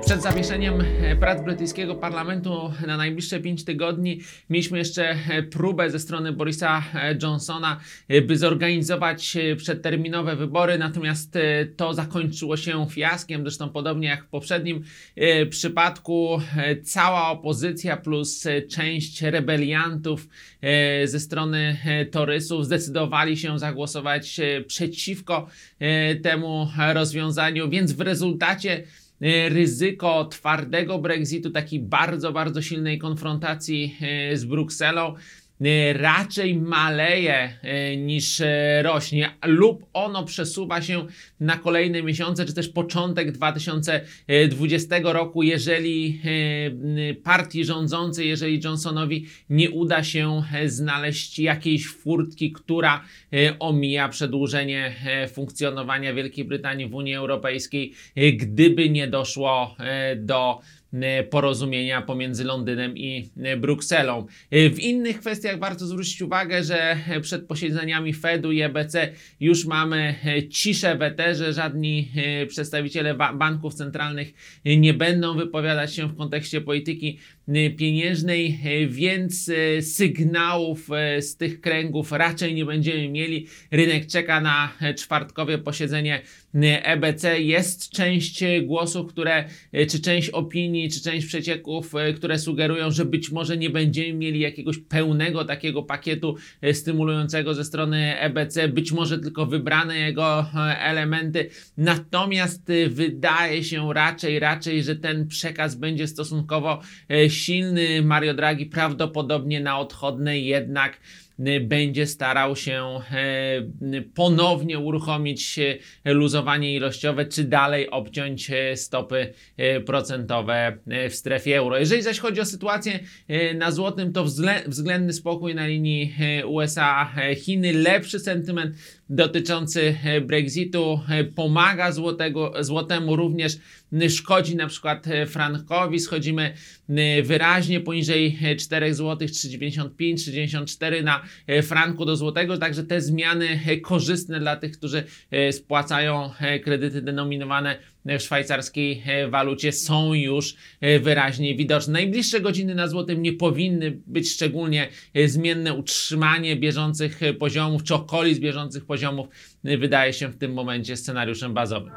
Przed zawieszeniem e, prac brytyjskiego parlamentu na najbliższe 5 tygodni mieliśmy jeszcze e, próbę ze strony Borisa e, Johnsona, by zorganizować przedterminowe wybory, natomiast to zakończyło się fiaskiem, zresztą podobnie jak w poprzednim przypadku cała opozycja plus część rebeliantów ze strony Torysów zdecydowali się zagłosować przeciwko temu rozwiązaniu, więc w rezultacie ryzyko twardego Brexitu, takiej bardzo, bardzo silnej konfrontacji e, z Brukselą, raczej maleje e, niż e, rośnie, lub ono przesuwa się na kolejne miesiące, czy też początek 2020 roku, jeżeli partii rządzącej, jeżeli Johnsonowi nie uda się e, znaleźć jakiejś furtki, która omija przedłużenie e, funkcjonowania Wielkiej Brytanii w Unii Europejskiej, gdyby nie doszło e, do porozumienia pomiędzy Londynem i e, Brukselą. E, W innych kwestiach warto zwrócić uwagę, że przed posiedzeniami Fedu i EBC już mamy ciszę w eterze, żadni przedstawiciele ba- banków centralnych nie będą wypowiadać się w kontekście polityki pieniężnej, e, więc e, sygnałów e, z tych kręgów raczej nie będziemy mieli. Rynek czeka na czwartkowe posiedzenie EBC. Jest część głosów, które, czy część opinii, czy część przecieków, które sugerują, że być może nie będziemy mieli jakiegoś pełnego takiego pakietu stymulującego ze strony EBC, być może tylko wybrane jego elementy. Natomiast wydaje się raczej, raczej, że ten przekaz będzie stosunkowo silny. Mario Draghi prawdopodobnie na odchodnej jednak y, będzie starał się y, ponownie uruchomić e, luzowanie ilościowe, czy dalej obciąć stopy procentowe w strefie euro. Jeżeli zaś chodzi o sytuację na złotym, to wzglę- względny spokój na linii USA-Chiny, lepszy sentyment dotyczący Brexitu pomaga złotego, złotemu również szkodzi na przykład frankowi, schodzimy wyraźnie poniżej e, 4 zł 3,95, 3,94 na e, franku do złotego, także te zmiany e, korzystne dla tych, którzy e, spłacają kredyty denominowane w szwajcarskiej walucie są już wyraźnie widoczne. Najbliższe godziny na złotym nie powinny być szczególnie zmienne. Utrzymanie bieżących poziomów, czy okolic bieżących poziomów wydaje się w tym momencie scenariuszem bazowym.